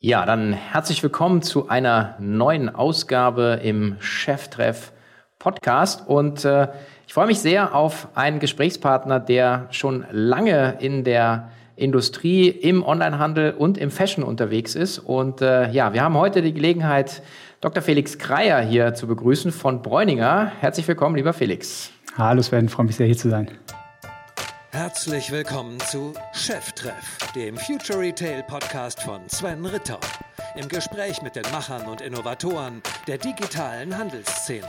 Ja, dann herzlich willkommen zu einer neuen Ausgabe im Cheftreff Podcast. Und äh, ich freue mich sehr auf einen Gesprächspartner, der schon lange in der Industrie, im Onlinehandel und im Fashion unterwegs ist. Und äh, ja, wir haben heute die Gelegenheit, Dr. Felix Kreier hier zu begrüßen von Bräuninger. Herzlich willkommen, lieber Felix. Hallo Sven, freue mich sehr hier zu sein. Herzlich willkommen zu Cheftreff, dem Future Retail Podcast von Sven Ritter. Im Gespräch mit den Machern und Innovatoren der digitalen Handelsszene.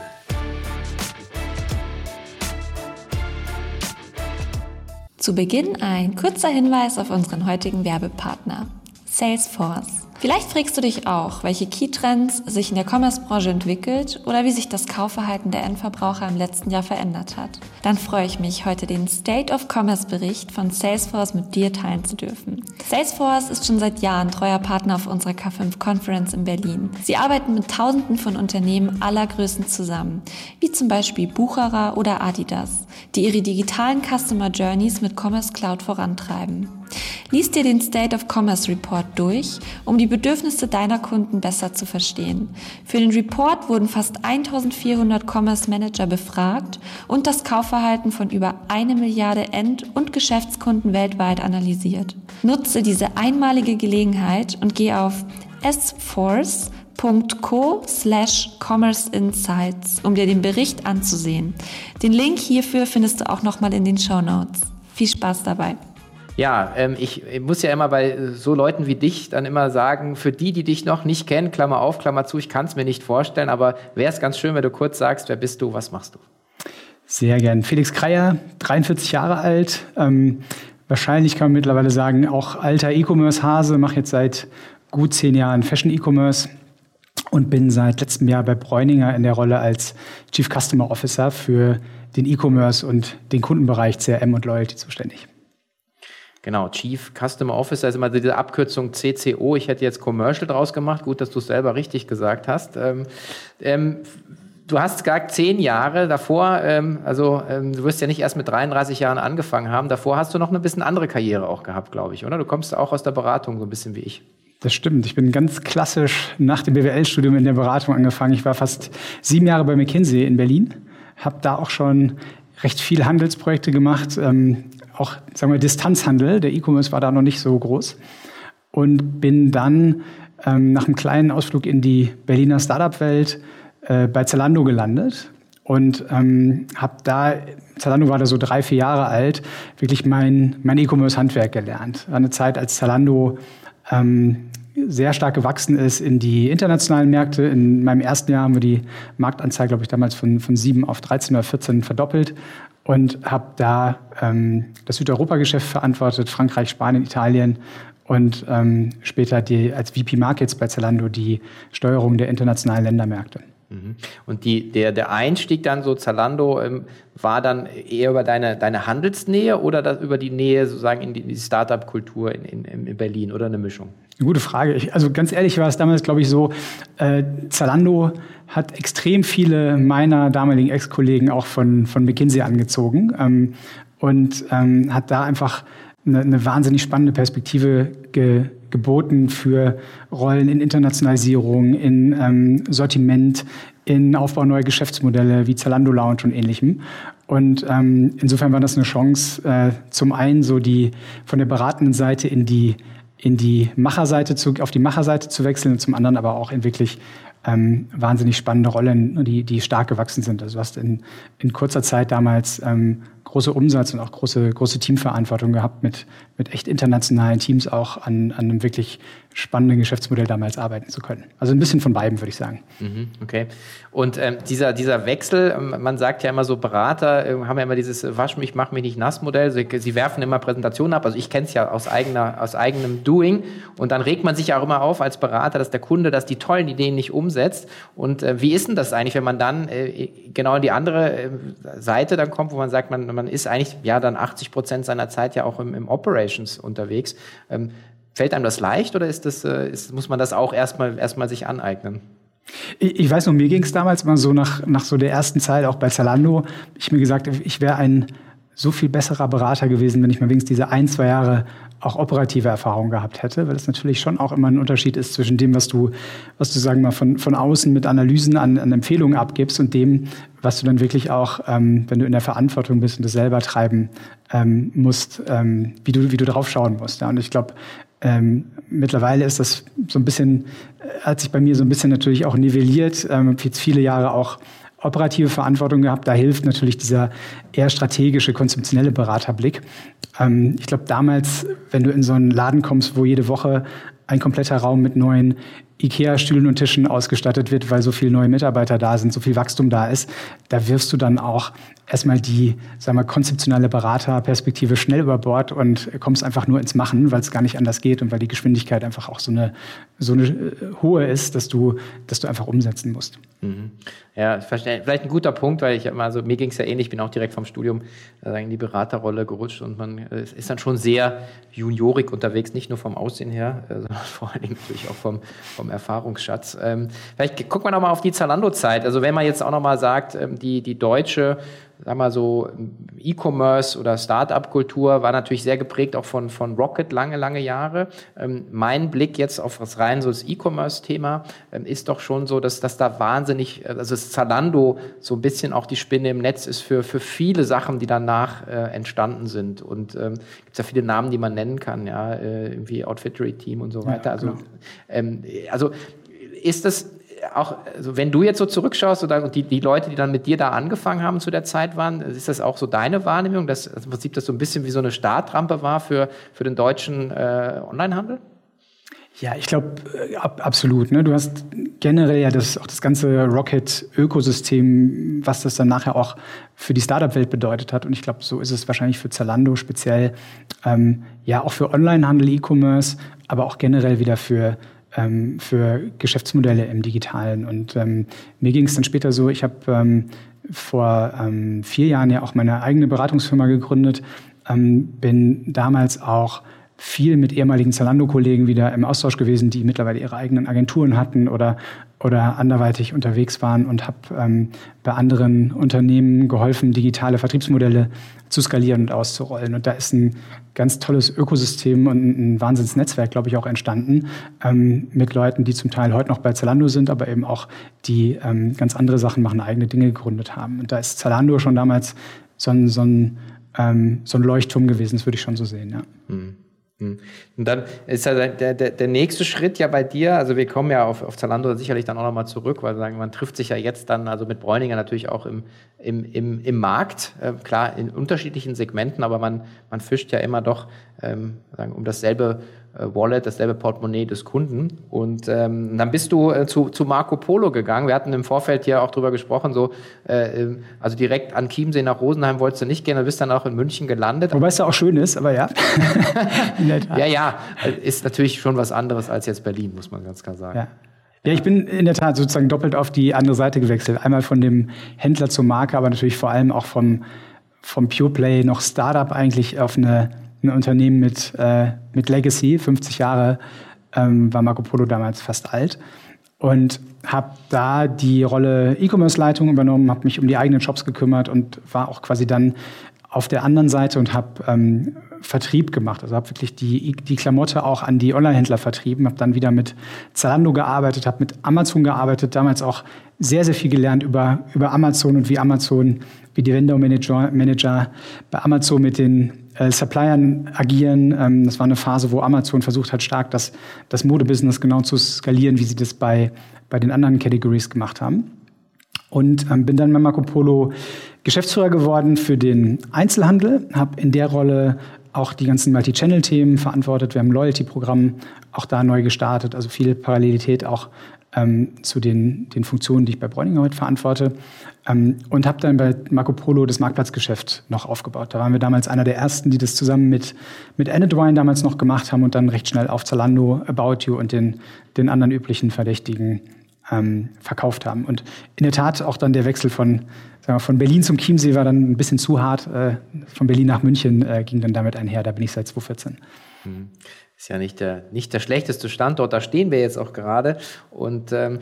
Zu Beginn ein kurzer Hinweis auf unseren heutigen Werbepartner, Salesforce. Vielleicht fragst du dich auch, welche Keytrends sich in der Commerce-Branche entwickelt oder wie sich das Kaufverhalten der Endverbraucher im letzten Jahr verändert hat. Dann freue ich mich, heute den State of Commerce-Bericht von Salesforce mit dir teilen zu dürfen. Salesforce ist schon seit Jahren treuer Partner auf unserer K5 Conference in Berlin. Sie arbeiten mit Tausenden von Unternehmen aller Größen zusammen, wie zum Beispiel Bucherer oder Adidas, die ihre digitalen Customer Journeys mit Commerce Cloud vorantreiben. Lies dir den State of Commerce Report durch, um die Bedürfnisse deiner Kunden besser zu verstehen. Für den Report wurden fast 1400 Commerce Manager befragt und das Kaufverhalten von über eine Milliarde End- und Geschäftskunden weltweit analysiert. Nutze diese einmalige Gelegenheit und geh auf sforce.co slash commerce insights, um dir den Bericht anzusehen. Den Link hierfür findest du auch nochmal in den Show Notes. Viel Spaß dabei! Ja, ähm, ich, ich, muss ja immer bei so Leuten wie dich dann immer sagen, für die, die dich noch nicht kennen, Klammer auf, Klammer zu, ich kann es mir nicht vorstellen, aber wäre es ganz schön, wenn du kurz sagst, wer bist du, was machst du? Sehr gern. Felix Kreier, 43 Jahre alt. Ähm, wahrscheinlich kann man mittlerweile sagen, auch alter E-Commerce-Hase, mache jetzt seit gut zehn Jahren Fashion-E-Commerce und bin seit letztem Jahr bei Bräuninger in der Rolle als Chief Customer Officer für den E-Commerce und den Kundenbereich CRM und Loyalty zuständig. Genau, Chief Customer Officer ist immer diese Abkürzung CCO. Ich hätte jetzt Commercial draus gemacht. Gut, dass du es selber richtig gesagt hast. Ähm, ähm, du hast gesagt, zehn Jahre davor, ähm, also ähm, du wirst ja nicht erst mit 33 Jahren angefangen haben. Davor hast du noch eine bisschen andere Karriere auch gehabt, glaube ich, oder? Du kommst auch aus der Beratung, so ein bisschen wie ich. Das stimmt. Ich bin ganz klassisch nach dem BWL-Studium in der Beratung angefangen. Ich war fast sieben Jahre bei McKinsey in Berlin, habe da auch schon recht viele Handelsprojekte gemacht, ähm, auch sagen wir Distanzhandel. Der E-Commerce war da noch nicht so groß und bin dann ähm, nach einem kleinen Ausflug in die Berliner Startup-Welt äh, bei Zalando gelandet und ähm, habe da Zalando war da so drei vier Jahre alt wirklich mein mein E-Commerce-Handwerk gelernt. War eine Zeit, als Zalando ähm, sehr stark gewachsen ist in die internationalen Märkte. In meinem ersten Jahr haben wir die Marktanzahl, glaube ich, damals von, von 7 auf 13 oder 14 verdoppelt und habe da ähm, das Südeuropa-Geschäft verantwortet, Frankreich, Spanien, Italien und ähm, später die, als VP Markets bei Zalando die Steuerung der internationalen Ländermärkte. Mhm. Und die, der, der Einstieg dann so Zalando ähm, war dann eher über deine, deine Handelsnähe oder das über die Nähe sozusagen in die, die Startup-Kultur in, in, in Berlin oder eine Mischung? Gute Frage. Ich, also ganz ehrlich war es damals, glaube ich, so, äh, Zalando hat extrem viele meiner damaligen Ex-Kollegen auch von, von McKinsey angezogen ähm, und ähm, hat da einfach eine, eine wahnsinnig spannende Perspektive ge, geboten für Rollen in Internationalisierung, in ähm, Sortiment, in Aufbau neuer Geschäftsmodelle wie Zalando Lounge und ähnlichem. Und ähm, insofern war das eine Chance, äh, zum einen so die von der beratenden Seite in die in die Macherseite zu, auf die Macherseite zu wechseln und zum anderen aber auch in wirklich ähm, wahnsinnig spannende Rollen, die, die stark gewachsen sind. Also du hast in, in kurzer Zeit damals ähm, große Umsatz und auch große, große Teamverantwortung gehabt, mit, mit echt internationalen Teams auch an, an einem wirklich spannenden Geschäftsmodell damals arbeiten zu können. Also ein bisschen von beiden, würde ich sagen. Mhm, okay. Und ähm, dieser, dieser Wechsel, ähm, man sagt ja immer so, Berater äh, haben ja immer dieses Wasch mich, mach mich nicht nass Modell. Sie, sie werfen immer Präsentationen ab. Also ich kenne es ja aus, eigener, aus eigenem Doing. Und dann regt man sich auch immer auf als Berater, dass der Kunde, dass die tollen Ideen nicht umsetzt. Und äh, wie ist denn das eigentlich, wenn man dann äh, genau in die andere äh, Seite dann kommt, wo man sagt, man, man ist eigentlich ja dann 80 Prozent seiner Zeit ja auch im, im Operations unterwegs. Ähm, fällt einem das leicht oder ist das, äh, ist, muss man das auch erstmal erstmal sich aneignen? Ich, ich weiß noch, mir ging es damals mal so nach, nach so der ersten Zeit, auch bei Zalando, ich mir gesagt, ich wäre ein so viel besserer Berater gewesen, wenn ich mal wenigstens diese ein, zwei Jahre auch operative Erfahrung gehabt hätte, weil es natürlich schon auch immer ein Unterschied ist zwischen dem, was du, was du sagen wir mal von, von außen mit Analysen an, an Empfehlungen abgibst und dem, was du dann wirklich auch, ähm, wenn du in der Verantwortung bist und das selber treiben ähm, musst, ähm, wie du, wie du drauf schauen musst. Ja. Und ich glaube, ähm, mittlerweile ist das so ein bisschen, äh, hat sich bei mir so ein bisschen natürlich auch nivelliert. Ähm, jetzt viele Jahre auch operative Verantwortung gehabt. Da hilft natürlich dieser eher strategische, konzeptionelle Beraterblick. Ähm, ich glaube, damals, wenn du in so einen Laden kommst, wo jede Woche ein kompletter Raum mit neuen IKEA-Stühlen und Tischen ausgestattet wird, weil so viele neue Mitarbeiter da sind, so viel Wachstum da ist, da wirfst du dann auch erstmal die, sagen wir, konzeptionelle Beraterperspektive schnell über Bord und kommst einfach nur ins Machen, weil es gar nicht anders geht und weil die Geschwindigkeit einfach auch so eine, so eine äh, hohe ist, dass du, dass du einfach umsetzen musst. Mhm. Ja, vielleicht ein guter Punkt, weil ich immer, also mir ging es ja ähnlich, ich bin auch direkt vom Studium äh, in die Beraterrolle gerutscht und man äh, ist dann schon sehr juniorig unterwegs, nicht nur vom Aussehen her, sondern vor allen Dingen natürlich auch vom, vom Erfahrungsschatz. Ähm, vielleicht guckt man auch mal auf die Zalando-Zeit. Also wenn man jetzt auch noch mal sagt, ähm, die, die deutsche sag mal so, E-Commerce oder Startup-Kultur war natürlich sehr geprägt auch von, von Rocket lange, lange Jahre. Ähm, mein Blick jetzt auf das rein so das E-Commerce-Thema ähm, ist doch schon so, dass, dass da wahnsinnig, also das Zalando so ein bisschen auch die Spinne im Netz ist für, für viele Sachen, die danach äh, entstanden sind. Und ähm, gibt ja viele Namen, die man nennen kann, ja, äh, irgendwie Outfittery-Team und so weiter. Ja, also, ähm, also ist das auch, also wenn du jetzt so zurückschaust oder die, die Leute, die dann mit dir da angefangen haben zu der Zeit waren, ist das auch so deine Wahrnehmung, dass also im Prinzip das so ein bisschen wie so eine Startrampe war für, für den deutschen äh, Onlinehandel? Ja, ich glaube, äh, ab, absolut. Ne? Du hast generell ja das, auch das ganze Rocket-Ökosystem, was das dann nachher auch für die Startup-Welt bedeutet hat. Und ich glaube, so ist es wahrscheinlich für Zalando speziell, ähm, ja, auch für Onlinehandel, E-Commerce, aber auch generell wieder für ähm, für Geschäftsmodelle im Digitalen. Und ähm, mir ging es dann später so, ich habe ähm, vor ähm, vier Jahren ja auch meine eigene Beratungsfirma gegründet, ähm, bin damals auch viel mit ehemaligen Zalando-Kollegen wieder im Austausch gewesen, die mittlerweile ihre eigenen Agenturen hatten oder, oder anderweitig unterwegs waren und habe ähm, bei anderen Unternehmen geholfen, digitale Vertriebsmodelle zu skalieren und auszurollen. Und da ist ein ganz tolles Ökosystem und ein Wahnsinnsnetzwerk, glaube ich, auch entstanden ähm, mit Leuten, die zum Teil heute noch bei Zalando sind, aber eben auch die ähm, ganz andere Sachen machen, eigene Dinge gegründet haben. Und da ist Zalando schon damals so ein, so ein, ähm, so ein Leuchtturm gewesen, das würde ich schon so sehen. Ja. Mhm. Hm. Und dann ist ja der, der, der nächste Schritt ja bei dir, also wir kommen ja auf, auf Zalando sicherlich dann auch nochmal zurück, weil sagen, man trifft sich ja jetzt dann, also mit Bräuninger natürlich auch im, im, im, im Markt, äh, klar in unterschiedlichen Segmenten, aber man, man fischt ja immer doch ähm, sagen, um dasselbe Wallet, dasselbe Portemonnaie des Kunden. Und ähm, dann bist du äh, zu, zu Marco Polo gegangen. Wir hatten im Vorfeld hier auch drüber gesprochen, so äh, ähm, also direkt an Chiemsee nach Rosenheim wolltest du nicht gehen, du bist dann auch in München gelandet. Wobei es ja auch schön ist, aber ja. ja, ja, ist natürlich schon was anderes als jetzt Berlin, muss man ganz klar sagen. Ja. Ja, ich bin in der Tat sozusagen doppelt auf die andere Seite gewechselt. Einmal von dem Händler zur Marke, aber natürlich vor allem auch vom, vom Pure Play noch Startup eigentlich auf eine ein Unternehmen mit, äh, mit Legacy, 50 Jahre ähm, war Marco Polo damals fast alt und habe da die Rolle E-Commerce-Leitung übernommen, habe mich um die eigenen Shops gekümmert und war auch quasi dann auf der anderen Seite und habe ähm, Vertrieb gemacht. Also habe wirklich die, die Klamotte auch an die Online-Händler vertrieben, habe dann wieder mit Zalando gearbeitet, habe mit Amazon gearbeitet, damals auch sehr, sehr viel gelernt über, über Amazon und wie Amazon, wie die Vendor Manager, Manager bei Amazon mit den äh, Suppliern agieren. Ähm, das war eine Phase, wo Amazon versucht hat, stark das, das Modebusiness genau zu skalieren, wie sie das bei, bei den anderen Categories gemacht haben. Und ähm, bin dann bei Marco Polo Geschäftsführer geworden für den Einzelhandel, habe in der Rolle auch die ganzen Multi-Channel-Themen verantwortet. Wir haben ein Loyalty-Programm auch da neu gestartet, also viel Parallelität auch ähm, zu den, den Funktionen, die ich bei Bräuninger heute verantworte. Ähm, und habe dann bei Marco Polo das Marktplatzgeschäft noch aufgebaut. Da waren wir damals einer der ersten, die das zusammen mit, mit Anadwine damals noch gemacht haben und dann recht schnell auf Zalando, About You und den, den anderen üblichen Verdächtigen ähm, verkauft haben. Und in der Tat auch dann der Wechsel von, sagen wir, von Berlin zum Chiemsee war dann ein bisschen zu hart. Äh, von Berlin nach München äh, ging dann damit einher. Da bin ich seit 2014. Mhm ist ja nicht der, nicht der schlechteste Standort, da stehen wir jetzt auch gerade. Und ähm,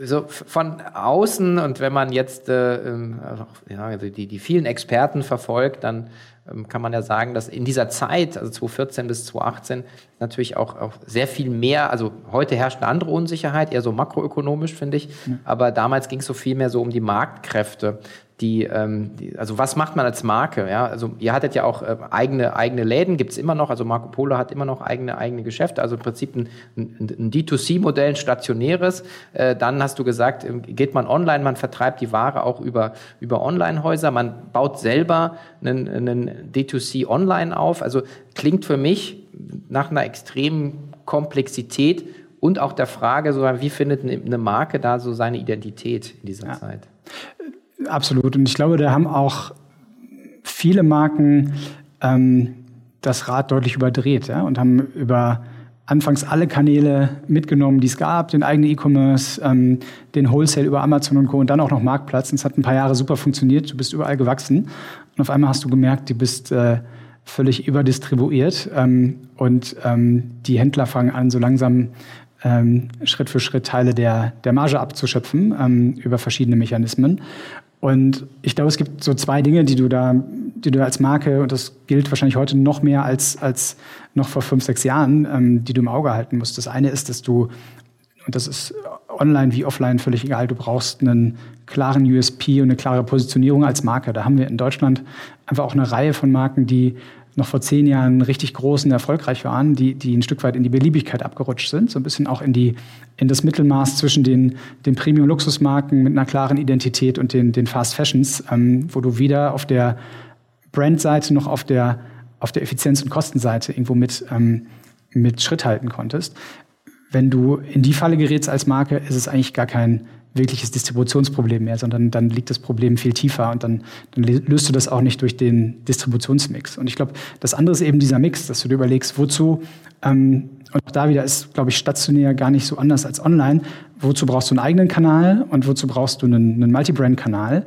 so von außen und wenn man jetzt äh, ähm, ja, also die, die vielen Experten verfolgt, dann ähm, kann man ja sagen, dass in dieser Zeit, also 2014 bis 2018, natürlich auch, auch sehr viel mehr, also heute herrscht eine andere Unsicherheit, eher so makroökonomisch, finde ich, ja. aber damals ging es so viel mehr so um die Marktkräfte die, ähm, die, also was macht man als Marke? Ja? Also ihr hattet ja auch äh, eigene, eigene Läden, gibt es immer noch, also Marco Polo hat immer noch eigene, eigene Geschäfte, also im Prinzip ein, ein, ein D2C-Modell, ein stationäres. Äh, dann hast du gesagt, ähm, geht man online, man vertreibt die Ware auch über, über Online-Häuser, man baut selber einen, einen D2C online auf. Also klingt für mich nach einer extremen Komplexität und auch der Frage, so, wie findet eine Marke da so seine Identität in dieser ja. Zeit? Absolut. Und ich glaube, da haben auch viele Marken ähm, das Rad deutlich überdreht ja, und haben über anfangs alle Kanäle mitgenommen, die es gab, den eigenen E-Commerce, ähm, den Wholesale über Amazon und Co. und dann auch noch Marktplatz. Und es hat ein paar Jahre super funktioniert. Du bist überall gewachsen. Und auf einmal hast du gemerkt, du bist äh, völlig überdistribuiert. Ähm, und ähm, die Händler fangen an, so langsam ähm, Schritt für Schritt Teile der, der Marge abzuschöpfen ähm, über verschiedene Mechanismen. Und ich glaube, es gibt so zwei Dinge, die du da, die du als Marke, und das gilt wahrscheinlich heute noch mehr als, als noch vor fünf, sechs Jahren, ähm, die du im Auge halten musst. Das eine ist, dass du, und das ist online wie offline völlig egal, du brauchst einen klaren USP und eine klare Positionierung als Marke. Da haben wir in Deutschland einfach auch eine Reihe von Marken, die noch vor zehn Jahren richtig groß und erfolgreich waren, die, die ein Stück weit in die Beliebigkeit abgerutscht sind, so ein bisschen auch in, die, in das Mittelmaß zwischen den, den Premium-Luxusmarken mit einer klaren Identität und den, den Fast Fashions, ähm, wo du weder auf der Brandseite noch auf der, auf der Effizienz- und Kostenseite irgendwo mit, ähm, mit Schritt halten konntest. Wenn du in die Falle gerätst als Marke, ist es eigentlich gar kein wirkliches Distributionsproblem mehr, sondern dann liegt das Problem viel tiefer und dann, dann löst du das auch nicht durch den Distributionsmix. Und ich glaube, das andere ist eben dieser Mix, dass du dir überlegst, wozu, ähm, und auch da wieder ist, glaube ich, stationär gar nicht so anders als online, wozu brauchst du einen eigenen Kanal und wozu brauchst du einen, einen Multibrand-Kanal.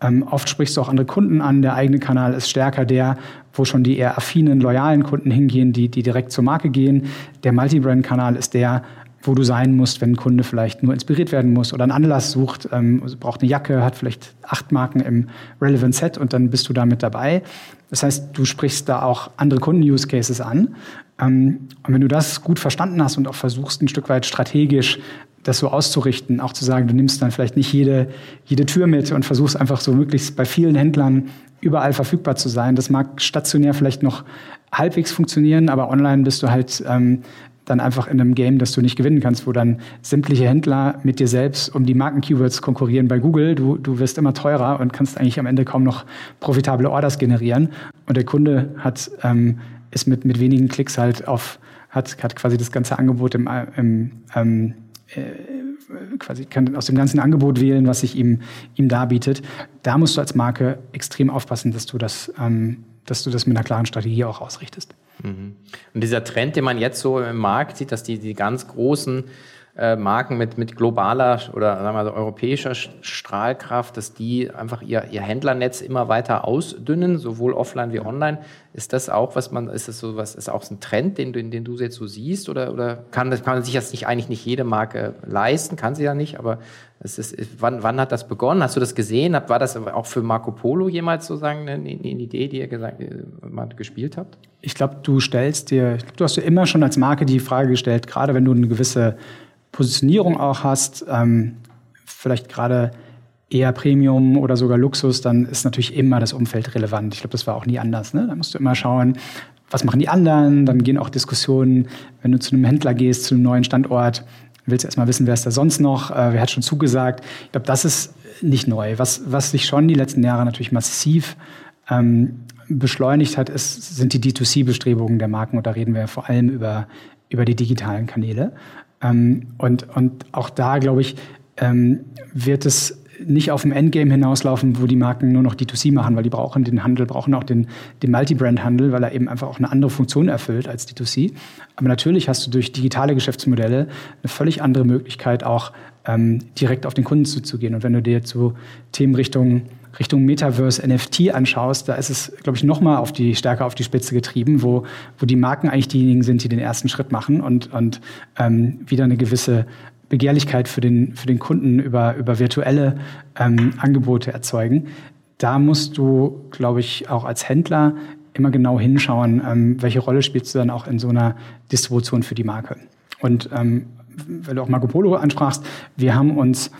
Ähm, oft sprichst du auch andere Kunden an. Der eigene Kanal ist stärker der, wo schon die eher affinen, loyalen Kunden hingehen, die, die direkt zur Marke gehen. Der Multibrand-Kanal ist der, wo du sein musst, wenn ein Kunde vielleicht nur inspiriert werden muss oder einen Anlass sucht, ähm, also braucht eine Jacke, hat vielleicht acht Marken im Relevant Set und dann bist du da mit dabei. Das heißt, du sprichst da auch andere Kunden-Use-Cases an. Ähm, und wenn du das gut verstanden hast und auch versuchst, ein Stück weit strategisch das so auszurichten, auch zu sagen, du nimmst dann vielleicht nicht jede, jede Tür mit und versuchst einfach so möglichst bei vielen Händlern überall verfügbar zu sein. Das mag stationär vielleicht noch halbwegs funktionieren, aber online bist du halt ähm, dann einfach in einem Game, das du nicht gewinnen kannst, wo dann sämtliche Händler mit dir selbst um die Marken-Keywords konkurrieren bei Google. Du, du wirst immer teurer und kannst eigentlich am Ende kaum noch profitable Orders generieren. Und der Kunde hat, ähm, ist mit, mit wenigen Klicks halt auf, hat, hat quasi das ganze Angebot im, im ähm, äh, quasi kann aus dem ganzen Angebot wählen, was sich ihm, ihm darbietet. Da musst du als Marke extrem aufpassen, dass du das, ähm, dass du das mit einer klaren Strategie auch ausrichtest. Mhm. Und dieser Trend, den man jetzt so im Markt sieht, dass die, die ganz großen äh, Marken mit, mit globaler oder sagen wir so, europäischer Strahlkraft, dass die einfach ihr, ihr Händlernetz immer weiter ausdünnen, sowohl offline wie online. Ist das auch, was man, ist das so was, ist auch ein Trend, den, den, den du jetzt so siehst? Oder, oder kann, das, kann sich das nicht eigentlich nicht jede Marke leisten? Kann sie ja nicht, aber es ist, wann, wann hat das begonnen? Hast du das gesehen? War das auch für Marco Polo jemals sozusagen eine, eine Idee, die ihr gesagt, äh, mal gespielt habt? Ich glaube, du stellst dir, du hast dir immer schon als Marke die Frage gestellt, gerade wenn du eine gewisse Positionierung auch hast, ähm, vielleicht gerade eher Premium oder sogar Luxus, dann ist natürlich immer das Umfeld relevant. Ich glaube, das war auch nie anders. Ne? Da musst du immer schauen, was machen die anderen. Dann gehen auch Diskussionen, wenn du zu einem Händler gehst, zu einem neuen Standort, willst du erstmal wissen, wer ist da sonst noch, äh, wer hat schon zugesagt. Ich glaube, das ist nicht neu. Was, was sich schon die letzten Jahre natürlich massiv ähm, beschleunigt hat, ist, sind die D2C-Bestrebungen der Marken. Und da reden wir vor allem über, über die digitalen Kanäle. Ähm, und, und auch da, glaube ich, ähm, wird es nicht auf dem Endgame hinauslaufen, wo die Marken nur noch D2C machen, weil die brauchen den Handel, brauchen auch den, den Multi-Brand-Handel, weil er eben einfach auch eine andere Funktion erfüllt als D2C. Aber natürlich hast du durch digitale Geschäftsmodelle eine völlig andere Möglichkeit, auch ähm, direkt auf den Kunden zuzugehen. Und wenn du dir jetzt so Themen Richtung Metaverse NFT anschaust, da ist es, glaube ich, noch mal auf die stärker auf die Spitze getrieben, wo, wo die Marken eigentlich diejenigen sind, die den ersten Schritt machen und, und ähm, wieder eine gewisse Begehrlichkeit für den, für den Kunden über, über virtuelle ähm, Angebote erzeugen. Da musst du, glaube ich, auch als Händler immer genau hinschauen, ähm, welche Rolle spielst du dann auch in so einer Distribution für die Marke. Und ähm, weil du auch Marco Polo ansprachst, wir haben uns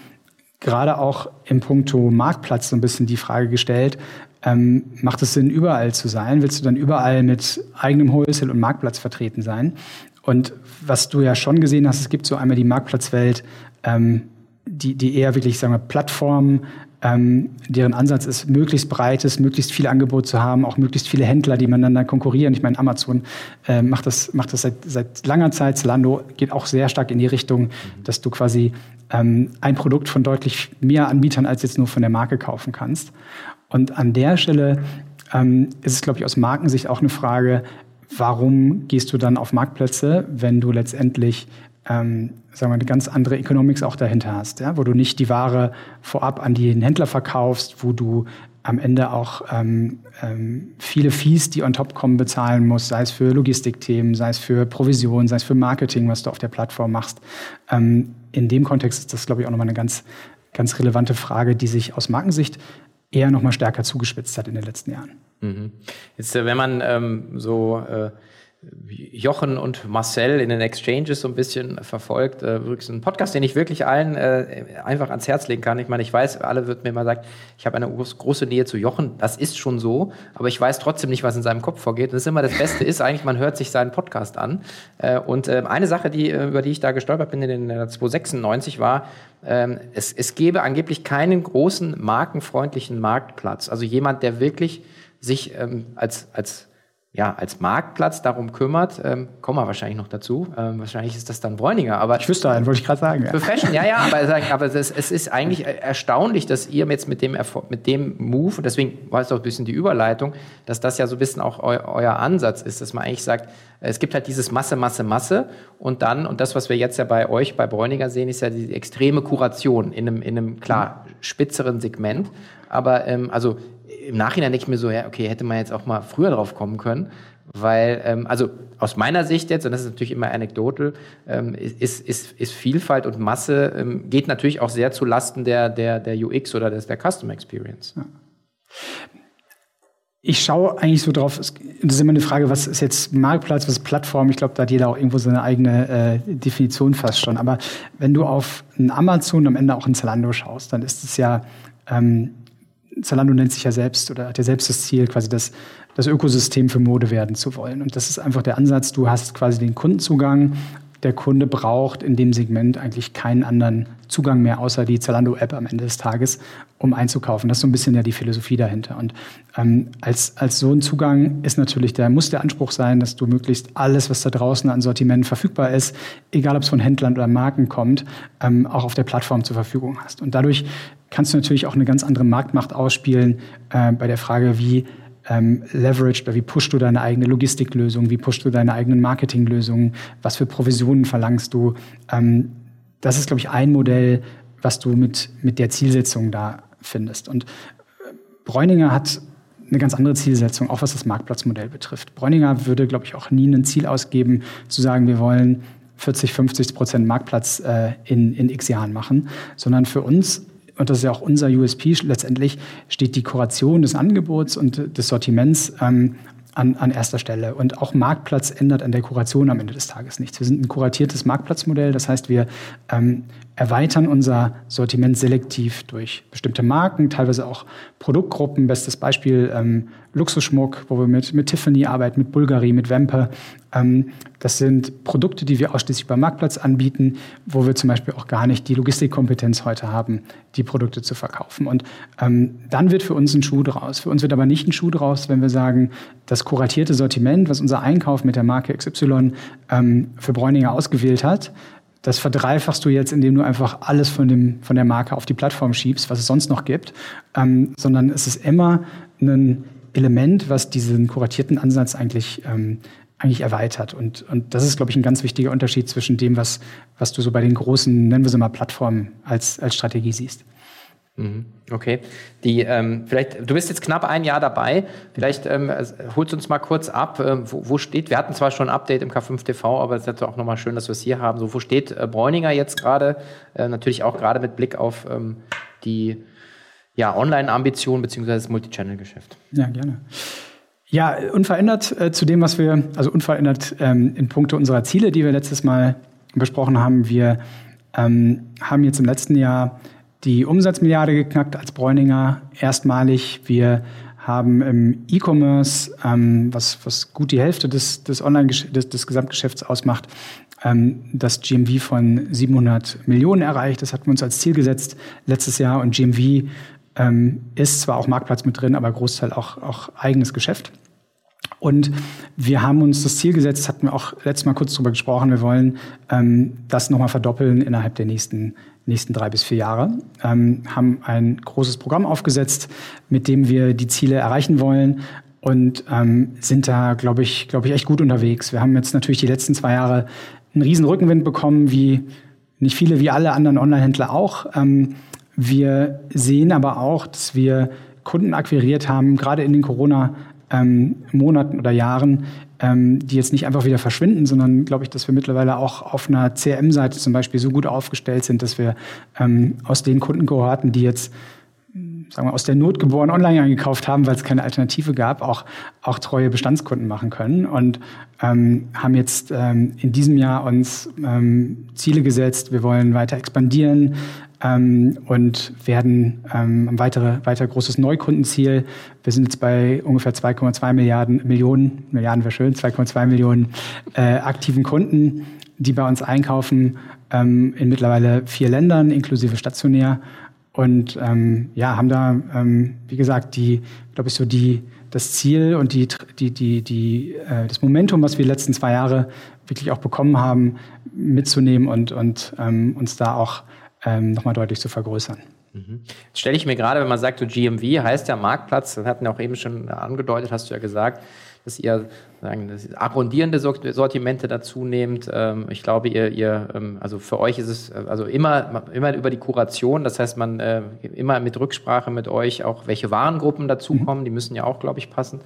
gerade auch im Punkto Marktplatz so ein bisschen die Frage gestellt, ähm, macht es Sinn, überall zu sein? Willst du dann überall mit eigenem Wholesale und Marktplatz vertreten sein? Und was du ja schon gesehen hast, es gibt so einmal die Marktplatzwelt, ähm, die, die eher wirklich, sagen wir, Plattformen, ähm, deren Ansatz ist, möglichst breites, möglichst viel Angebot zu haben, auch möglichst viele Händler, die miteinander konkurrieren. Ich meine, Amazon äh, macht das, macht das seit, seit langer Zeit. Zalando geht auch sehr stark in die Richtung, dass du quasi ähm, ein Produkt von deutlich mehr Anbietern als jetzt nur von der Marke kaufen kannst. Und an der Stelle ähm, ist es, glaube ich, aus Markensicht auch eine Frage, warum gehst du dann auf Marktplätze, wenn du letztendlich ähm, sagen wir, eine ganz andere Economics auch dahinter hast, ja? wo du nicht die Ware vorab an den Händler verkaufst, wo du am Ende auch ähm, ähm, viele Fees, die on top kommen, bezahlen musst, sei es für Logistikthemen, sei es für Provision, sei es für Marketing, was du auf der Plattform machst. Ähm, in dem Kontext ist das, glaube ich, auch nochmal eine ganz, ganz relevante Frage, die sich aus Markensicht eher nochmal stärker zugespitzt hat in den letzten Jahren. Mhm. Jetzt, äh, wenn man ähm, so äh Jochen und Marcel in den Exchanges so ein bisschen verfolgt. Äh, übrigens ein Podcast, den ich wirklich allen äh, einfach ans Herz legen kann. Ich meine, ich weiß, alle wird mir immer sagen, ich habe eine große Nähe zu Jochen. Das ist schon so, aber ich weiß trotzdem nicht, was in seinem Kopf vorgeht. das ist immer das Beste ist eigentlich, man hört sich seinen Podcast an. Äh, und äh, eine Sache, die, äh, über die ich da gestolpert bin in den 296 war, ähm, es, es gäbe angeblich keinen großen markenfreundlichen Marktplatz. Also jemand, der wirklich sich ähm, als, als ja, als Marktplatz darum kümmert, ähm, kommen wir wahrscheinlich noch dazu. Ähm, wahrscheinlich ist das dann Bräuninger. Aber ich wüsste einen, wollte ich gerade sagen. Ja. Für Fashion, ja, ja, aber, aber das, es ist eigentlich erstaunlich, dass ihr jetzt mit dem, mit dem Move, und deswegen war es auch ein bisschen die Überleitung, dass das ja so ein bisschen auch eu, euer Ansatz ist, dass man eigentlich sagt, es gibt halt dieses Masse, Masse, Masse und dann, und das, was wir jetzt ja bei euch, bei Bräuninger sehen, ist ja die extreme Kuration in einem, in einem klar, spitzeren Segment. Aber ähm, also im Nachhinein denke ich mir so, ja, okay, hätte man jetzt auch mal früher drauf kommen können. Weil, ähm, also aus meiner Sicht jetzt, und das ist natürlich immer anekdotal, ähm, ist, ist, ist Vielfalt und Masse ähm, geht natürlich auch sehr zu Lasten der, der, der UX oder des, der Custom Experience. Ich schaue eigentlich so drauf, das ist immer eine Frage, was ist jetzt Marktplatz, was ist Plattform? Ich glaube, da hat jeder auch irgendwo seine eigene äh, Definition fast schon. Aber wenn du auf ein Amazon und am Ende auch ein Zalando schaust, dann ist es ja ähm, Zalando nennt sich ja selbst oder hat ja selbst das Ziel, quasi das, das Ökosystem für Mode werden zu wollen. Und das ist einfach der Ansatz, du hast quasi den Kundenzugang. Der Kunde braucht in dem Segment eigentlich keinen anderen Zugang mehr, außer die Zalando-App am Ende des Tages, um einzukaufen. Das ist so ein bisschen ja die Philosophie dahinter. Und ähm, als, als so ein Zugang ist natürlich, der muss der Anspruch sein, dass du möglichst alles, was da draußen an Sortiment verfügbar ist, egal ob es von Händlern oder Marken kommt, ähm, auch auf der Plattform zur Verfügung hast. Und dadurch kannst du natürlich auch eine ganz andere Marktmacht ausspielen äh, bei der Frage, wie ähm, leveraged wie pushst du deine eigene Logistiklösung, wie pushst du deine eigenen Marketinglösungen, was für Provisionen verlangst du. Ähm, das ist, glaube ich, ein Modell, was du mit, mit der Zielsetzung da findest. Und äh, Bräuninger hat eine ganz andere Zielsetzung, auch was das Marktplatzmodell betrifft. Bräuninger würde, glaube ich, auch nie ein Ziel ausgeben, zu sagen, wir wollen 40, 50 Prozent Marktplatz äh, in, in x Jahren machen, sondern für uns und das ist ja auch unser USP letztendlich, steht die Kuration des Angebots und des Sortiments ähm, an, an erster Stelle. Und auch Marktplatz ändert an der Kuration am Ende des Tages nichts. Wir sind ein kuratiertes Marktplatzmodell, das heißt, wir ähm, erweitern unser Sortiment selektiv durch bestimmte Marken, teilweise auch Produktgruppen. Bestes Beispiel ähm, Luxusschmuck, wo wir mit, mit Tiffany arbeiten, mit Bulgari, mit Wempe. Ähm, das sind Produkte, die wir ausschließlich beim Marktplatz anbieten, wo wir zum Beispiel auch gar nicht die Logistikkompetenz heute haben, die Produkte zu verkaufen. Und ähm, dann wird für uns ein Schuh draus. Für uns wird aber nicht ein Schuh draus, wenn wir sagen, das kuratierte Sortiment, was unser Einkauf mit der Marke XY ähm, für Bräuninger ausgewählt hat, das verdreifachst du jetzt, indem du einfach alles von, dem, von der Marke auf die Plattform schiebst, was es sonst noch gibt, ähm, sondern es ist immer ein Element, was diesen kuratierten Ansatz eigentlich, ähm, eigentlich erweitert. Und, und das ist, glaube ich, ein ganz wichtiger Unterschied zwischen dem, was, was du so bei den großen, nennen wir sie mal Plattformen, als, als Strategie siehst. Mhm. Okay. Die, ähm, vielleicht, du bist jetzt knapp ein Jahr dabei. Vielleicht ähm, holst uns mal kurz ab, ähm, wo, wo, steht, wir hatten zwar schon ein Update im K5 TV, aber es ist auch nochmal schön, dass wir es hier haben. So, wo steht äh, Bräuninger jetzt gerade? Äh, natürlich auch gerade mit Blick auf ähm, die ja, Online-Ambition bzw. das Multichannel-Geschäft. Ja, gerne. Ja, unverändert äh, zu dem, was wir, also unverändert ähm, in puncto unserer Ziele, die wir letztes Mal besprochen haben. Wir ähm, haben jetzt im letzten Jahr die Umsatzmilliarde geknackt als Bräuninger erstmalig. Wir haben im E-Commerce, ähm, was, was gut die Hälfte des, des Online des, des Gesamtgeschäfts ausmacht, ähm, das GMV von 700 Millionen erreicht. Das hatten wir uns als Ziel gesetzt letztes Jahr. Und GMV ähm, ist zwar auch Marktplatz mit drin, aber Großteil auch, auch eigenes Geschäft. Und wir haben uns das Ziel gesetzt, hatten wir auch letztes Mal kurz drüber gesprochen, wir wollen ähm, das nochmal verdoppeln innerhalb der nächsten, nächsten drei bis vier Jahre. Ähm, haben ein großes Programm aufgesetzt, mit dem wir die Ziele erreichen wollen und ähm, sind da, glaube ich, glaube ich, echt gut unterwegs. Wir haben jetzt natürlich die letzten zwei Jahre einen riesen Rückenwind bekommen, wie nicht viele, wie alle anderen Online-Händler auch. Ähm, wir sehen aber auch, dass wir Kunden akquiriert haben, gerade in den Corona- ähm, oder Jahren, ähm, die jetzt nicht einfach wieder verschwinden, sondern glaube ich, dass wir mittlerweile auch auf einer CRM-Seite zum Beispiel so gut aufgestellt sind, dass wir ähm, aus den Kundenkohorten, die jetzt sagen wir, aus der Not geboren online eingekauft haben, weil es keine Alternative gab, auch, auch treue Bestandskunden machen können und ähm, haben jetzt ähm, in diesem Jahr uns ähm, Ziele gesetzt. Wir wollen weiter expandieren, ähm, und werden ähm, ein weitere, weiter großes Neukundenziel. Wir sind jetzt bei ungefähr 2,2 Milliarden Millionen, Milliarden wäre schön, 2,2 Millionen äh, aktiven Kunden, die bei uns einkaufen ähm, in mittlerweile vier Ländern, inklusive stationär. Und ähm, ja, haben da, ähm, wie gesagt, die, glaube ich, so die, das Ziel und die, die, die, die, äh, das Momentum, was wir die letzten zwei Jahre wirklich auch bekommen haben, mitzunehmen und, und ähm, uns da auch ähm, nochmal deutlich zu vergrößern. Mhm. Jetzt stelle ich mir gerade, wenn man sagt, so GMV heißt ja Marktplatz, das hatten wir auch eben schon angedeutet, hast du ja gesagt, dass ihr sagen, dass arrondierende Sortimente dazu nehmt. Ähm, ich glaube, ihr, ihr, ähm, also für euch ist es also immer, immer über die Kuration, das heißt, man äh, immer mit Rücksprache mit euch auch welche Warengruppen dazukommen, mhm. die müssen ja auch, glaube ich, passen.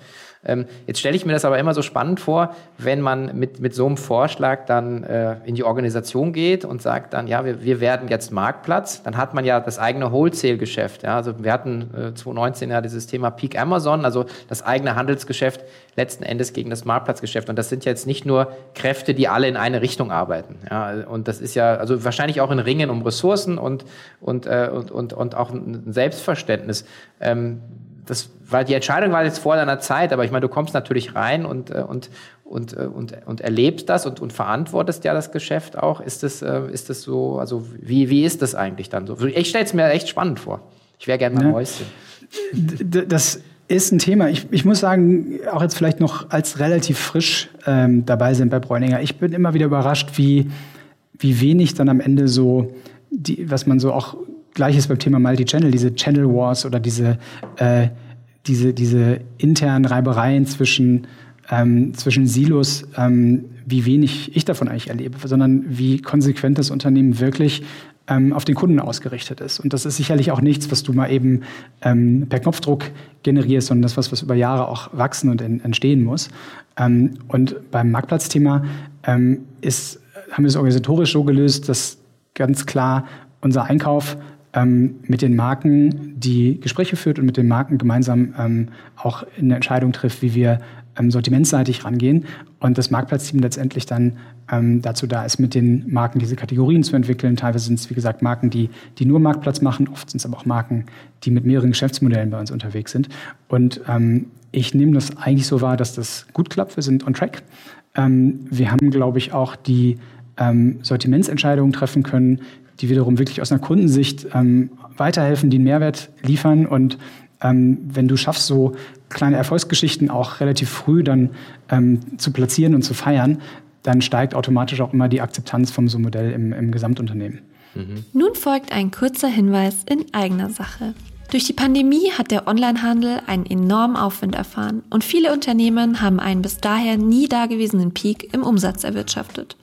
Ähm, jetzt stelle ich mir das aber immer so spannend vor, wenn man mit, mit so einem Vorschlag dann äh, in die Organisation geht und sagt dann, ja, wir, wir werden jetzt Marktplatz, dann hat man ja das eigene Wholesale-Geschäft. Ja? Also wir hatten äh, 2019 ja dieses Thema Peak Amazon, also das eigene Handelsgeschäft letzten Endes gegen das Marktplatzgeschäft. Und das sind jetzt nicht nur Kräfte, die alle in eine Richtung arbeiten. Ja? Und das ist ja, also wahrscheinlich auch ein Ringen um Ressourcen und, und, äh, und, und, und auch ein Selbstverständnis. Ähm, das war die Entscheidung war jetzt vor deiner Zeit, aber ich meine, du kommst natürlich rein und äh, und und äh, und, und erlebst das und, und verantwortest ja das Geschäft auch. Ist das äh, ist das so? Also wie wie ist das eigentlich dann so? Ich stelle es mir echt spannend vor. Ich wäre gerne mal ja. Mäuschen. Das ist ein Thema. Ich, ich muss sagen, auch jetzt vielleicht noch als relativ frisch ähm, dabei sind bei Bräuninger. Ich bin immer wieder überrascht, wie wie wenig dann am Ende so die, was man so auch Gleiches beim Thema Multi-Channel, diese Channel Wars oder diese, äh, diese, diese internen Reibereien zwischen, ähm, zwischen Silos, ähm, wie wenig ich davon eigentlich erlebe, sondern wie konsequent das Unternehmen wirklich ähm, auf den Kunden ausgerichtet ist. Und das ist sicherlich auch nichts, was du mal eben ähm, per Knopfdruck generierst, sondern das was, was über Jahre auch wachsen und in, entstehen muss. Ähm, und beim Marktplatzthema ähm, ist, haben wir es organisatorisch so gelöst, dass ganz klar unser Einkauf ähm, mit den Marken die Gespräche führt und mit den Marken gemeinsam ähm, auch eine Entscheidung trifft, wie wir ähm, sortimentseitig rangehen und das Marktplatzteam letztendlich dann ähm, dazu da ist, mit den Marken diese Kategorien zu entwickeln. Teilweise sind es, wie gesagt, Marken, die, die nur Marktplatz machen, oft sind es aber auch Marken, die mit mehreren Geschäftsmodellen bei uns unterwegs sind. Und ähm, ich nehme das eigentlich so wahr, dass das gut klappt. Wir sind on track. Ähm, wir haben, glaube ich, auch die ähm, Sortimentsentscheidungen treffen können, die wiederum wirklich aus einer Kundensicht ähm, weiterhelfen, die einen Mehrwert liefern. Und ähm, wenn du schaffst, so kleine Erfolgsgeschichten auch relativ früh dann ähm, zu platzieren und zu feiern, dann steigt automatisch auch immer die Akzeptanz vom so Modell im, im Gesamtunternehmen. Mhm. Nun folgt ein kurzer Hinweis in eigener Sache. Durch die Pandemie hat der Onlinehandel einen enormen Aufwind erfahren und viele Unternehmen haben einen bis daher nie dagewesenen Peak im Umsatz erwirtschaftet.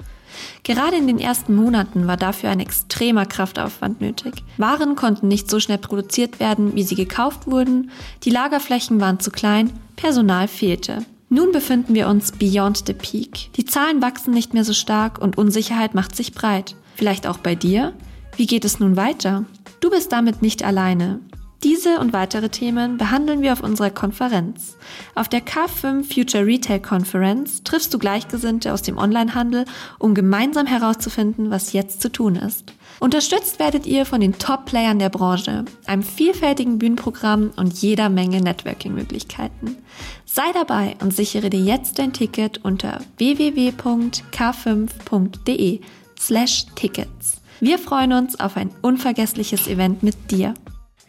Gerade in den ersten Monaten war dafür ein extremer Kraftaufwand nötig. Waren konnten nicht so schnell produziert werden, wie sie gekauft wurden, die Lagerflächen waren zu klein, Personal fehlte. Nun befinden wir uns beyond the peak. Die Zahlen wachsen nicht mehr so stark und Unsicherheit macht sich breit. Vielleicht auch bei dir? Wie geht es nun weiter? Du bist damit nicht alleine. Diese und weitere Themen behandeln wir auf unserer Konferenz. Auf der K5 Future Retail Conference triffst du Gleichgesinnte aus dem Onlinehandel, um gemeinsam herauszufinden, was jetzt zu tun ist. Unterstützt werdet ihr von den Top-Playern der Branche, einem vielfältigen Bühnenprogramm und jeder Menge Networking-Möglichkeiten. Sei dabei und sichere dir jetzt dein Ticket unter www.k5.de slash Tickets. Wir freuen uns auf ein unvergessliches Event mit dir.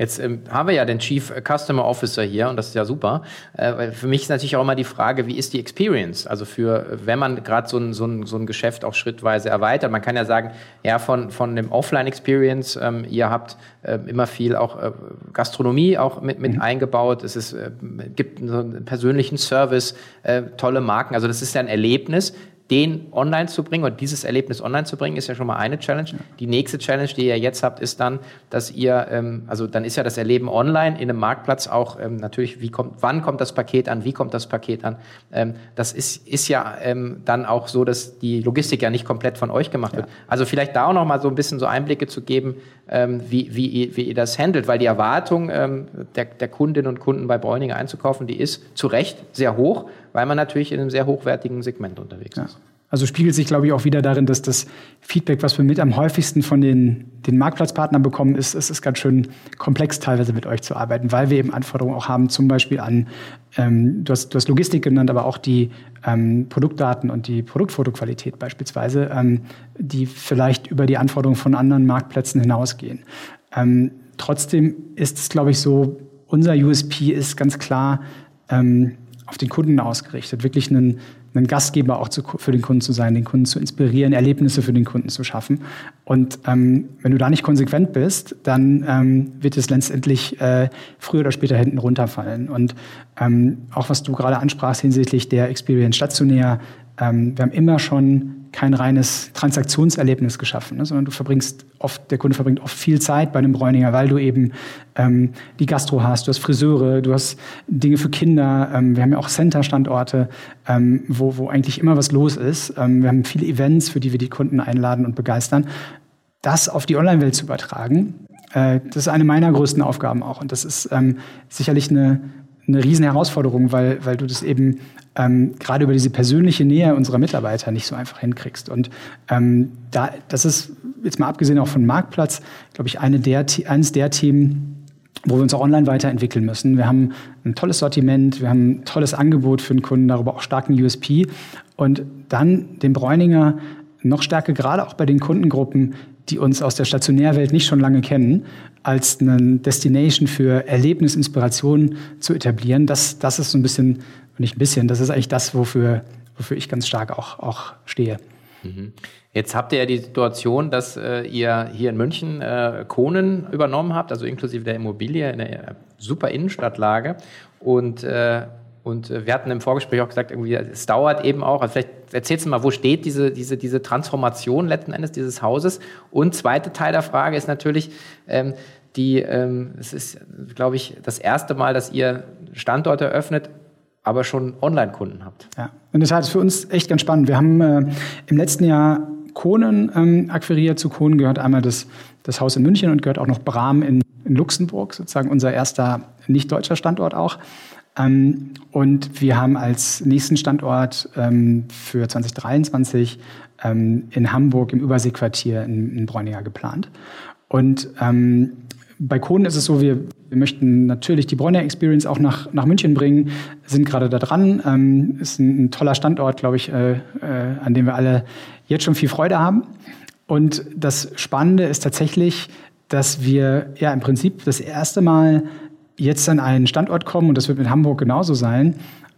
Jetzt ähm, haben wir ja den Chief Customer Officer hier und das ist ja super. Äh, für mich ist natürlich auch immer die Frage, wie ist die Experience? Also für, wenn man gerade so ein, so, ein, so ein Geschäft auch schrittweise erweitert, man kann ja sagen, ja, von, von dem Offline-Experience, ähm, ihr habt äh, immer viel auch äh, Gastronomie auch mit, mit mhm. eingebaut. Es ist, äh, gibt einen persönlichen Service, äh, tolle Marken. Also das ist ja ein Erlebnis den online zu bringen oder dieses Erlebnis online zu bringen, ist ja schon mal eine Challenge. Die nächste Challenge, die ihr jetzt habt, ist dann, dass ihr, ähm, also dann ist ja das Erleben online in einem Marktplatz auch ähm, natürlich, wie kommt, wann kommt das Paket an, wie kommt das Paket an. Ähm, das ist, ist ja ähm, dann auch so, dass die Logistik ja nicht komplett von euch gemacht wird. Also vielleicht da auch noch mal so ein bisschen so Einblicke zu geben, ähm, wie, wie, ihr, wie ihr das handelt, weil die Erwartung ähm, der, der Kundinnen und Kunden bei Bräuninger einzukaufen, die ist zu Recht sehr hoch, weil man natürlich in einem sehr hochwertigen Segment unterwegs ja. ist. Also spiegelt sich, glaube ich, auch wieder darin, dass das Feedback, was wir mit am häufigsten von den, den Marktplatzpartnern bekommen, ist, es ist ganz schön komplex teilweise mit euch zu arbeiten, weil wir eben Anforderungen auch haben, zum Beispiel an, ähm, du, hast, du hast Logistik genannt, aber auch die ähm, Produktdaten und die Produktfotoqualität beispielsweise, ähm, die vielleicht über die Anforderungen von anderen Marktplätzen hinausgehen. Ähm, trotzdem ist es, glaube ich, so, unser USP ist ganz klar, ähm, auf den Kunden ausgerichtet, wirklich einen, einen Gastgeber auch zu, für den Kunden zu sein, den Kunden zu inspirieren, Erlebnisse für den Kunden zu schaffen. Und ähm, wenn du da nicht konsequent bist, dann ähm, wird es letztendlich äh, früher oder später hinten runterfallen. Und ähm, auch was du gerade ansprachst hinsichtlich der Experience stationär, ähm, wir haben immer schon kein reines Transaktionserlebnis geschaffen, ne, sondern du verbringst oft, der Kunde verbringt oft viel Zeit bei einem Bräuninger, weil du eben ähm, die Gastro hast, du hast Friseure, du hast Dinge für Kinder, ähm, wir haben ja auch Center-Standorte, ähm, wo, wo eigentlich immer was los ist. Ähm, wir haben viele Events, für die wir die Kunden einladen und begeistern. Das auf die Online-Welt zu übertragen, äh, das ist eine meiner größten Aufgaben auch. Und das ist ähm, sicherlich eine, eine riesen Herausforderung, weil, weil du das eben ähm, gerade über diese persönliche Nähe unserer Mitarbeiter nicht so einfach hinkriegst. Und ähm, da, das ist jetzt mal abgesehen auch von Marktplatz, glaube ich, eine der, eines der Themen, wo wir uns auch online weiterentwickeln müssen. Wir haben ein tolles Sortiment, wir haben ein tolles Angebot für den Kunden, darüber auch starken USP. Und dann den Bräuninger noch stärker, gerade auch bei den Kundengruppen, die uns aus der Stationärwelt nicht schon lange kennen, als eine Destination für Erlebnis, Inspiration zu etablieren. Das, das ist so ein bisschen nicht ein bisschen, das ist eigentlich das, wofür, wofür ich ganz stark auch, auch stehe. Mhm. Jetzt habt ihr ja die Situation, dass äh, ihr hier in München äh, Konen übernommen habt, also inklusive der Immobilie in der super Innenstadtlage. Und, äh, und wir hatten im Vorgespräch auch gesagt, irgendwie, es dauert eben auch, also vielleicht erzählst du mal, wo steht diese, diese, diese Transformation letzten Endes dieses Hauses? Und zweite Teil der Frage ist natürlich, ähm, die, ähm, es ist, glaube ich, das erste Mal, dass ihr Standorte eröffnet aber schon Online-Kunden habt. Ja, der Tat ist für uns echt ganz spannend. Wir haben äh, im letzten Jahr Kohnen ähm, akquiriert. Zu Kohnen gehört einmal das, das Haus in München und gehört auch noch Bram in, in Luxemburg, sozusagen unser erster nicht-deutscher Standort auch. Ähm, und wir haben als nächsten Standort ähm, für 2023 ähm, in Hamburg im Überseequartier in, in Bräuninger geplant. Und ähm, bei Kohlen ist es so, wir, wir möchten natürlich die Bronner Experience auch nach, nach München bringen, sind gerade da dran. Ähm, ist ein, ein, toller Standort, glaube ich, äh, äh, an dem wir alle jetzt schon viel Freude haben. Und das Spannende ist tatsächlich, dass wir ja im Prinzip das erste Mal jetzt an einen Standort kommen, und das wird mit Hamburg genauso sein,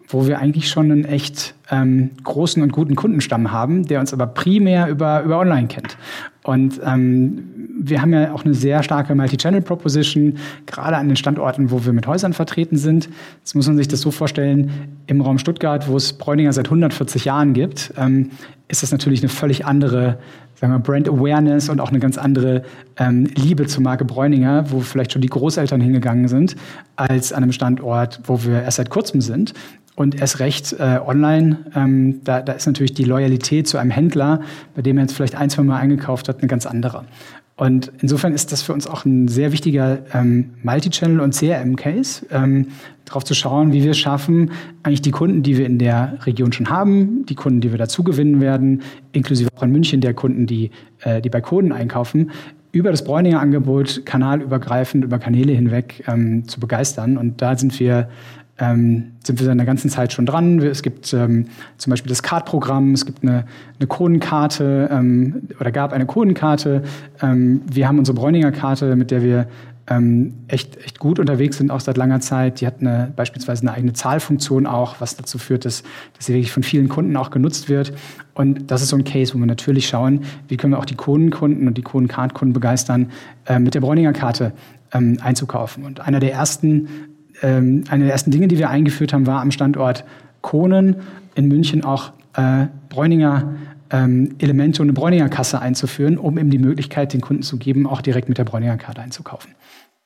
wo wir eigentlich schon einen echt ähm, großen und guten Kundenstamm haben, der uns aber primär über, über Online kennt. Und ähm, wir haben ja auch eine sehr starke Multi-Channel-Proposition, gerade an den Standorten, wo wir mit Häusern vertreten sind. Jetzt muss man sich das so vorstellen, im Raum Stuttgart, wo es Bräuninger seit 140 Jahren gibt, ähm, ist das natürlich eine völlig andere sagen wir, Brand Awareness und auch eine ganz andere ähm, Liebe zur Marke Bräuninger, wo vielleicht schon die Großeltern hingegangen sind, als an einem Standort, wo wir erst seit kurzem sind. Und erst recht äh, online, ähm, da, da ist natürlich die Loyalität zu einem Händler, bei dem er jetzt vielleicht ein, zwei Mal eingekauft hat, eine ganz andere. Und insofern ist das für uns auch ein sehr wichtiger ähm, Multi-Channel- und CRM-Case, ähm, darauf zu schauen, wie wir schaffen, eigentlich die Kunden, die wir in der Region schon haben, die Kunden, die wir dazu gewinnen werden, inklusive auch in München der Kunden, die, äh, die bei Coden einkaufen, über das Bräuninger Angebot kanalübergreifend, über Kanäle hinweg ähm, zu begeistern. Und da sind wir ähm, sind wir in der ganzen Zeit schon dran. Es gibt ähm, zum Beispiel das Card-Programm, es gibt eine, eine Codenkarte ähm, oder gab eine Codenkarte. Ähm, wir haben unsere Bräuninger Karte, mit der wir ähm, echt, echt gut unterwegs sind, auch seit langer Zeit. Die hat eine, beispielsweise eine eigene Zahlfunktion auch, was dazu führt, dass, dass sie wirklich von vielen Kunden auch genutzt wird. Und das ist so ein Case, wo wir natürlich schauen, wie können wir auch die Codenkunden und die Codencard-Kunden begeistern, äh, mit der Bräuninger Karte ähm, einzukaufen. Und einer der ersten ähm, eine der ersten Dinge, die wir eingeführt haben, war am Standort Kohnen in München auch äh, Bräuninger ähm, Elemente und eine Bräuninger Kasse einzuführen, um eben die Möglichkeit den Kunden zu geben, auch direkt mit der Bräuninger Karte einzukaufen.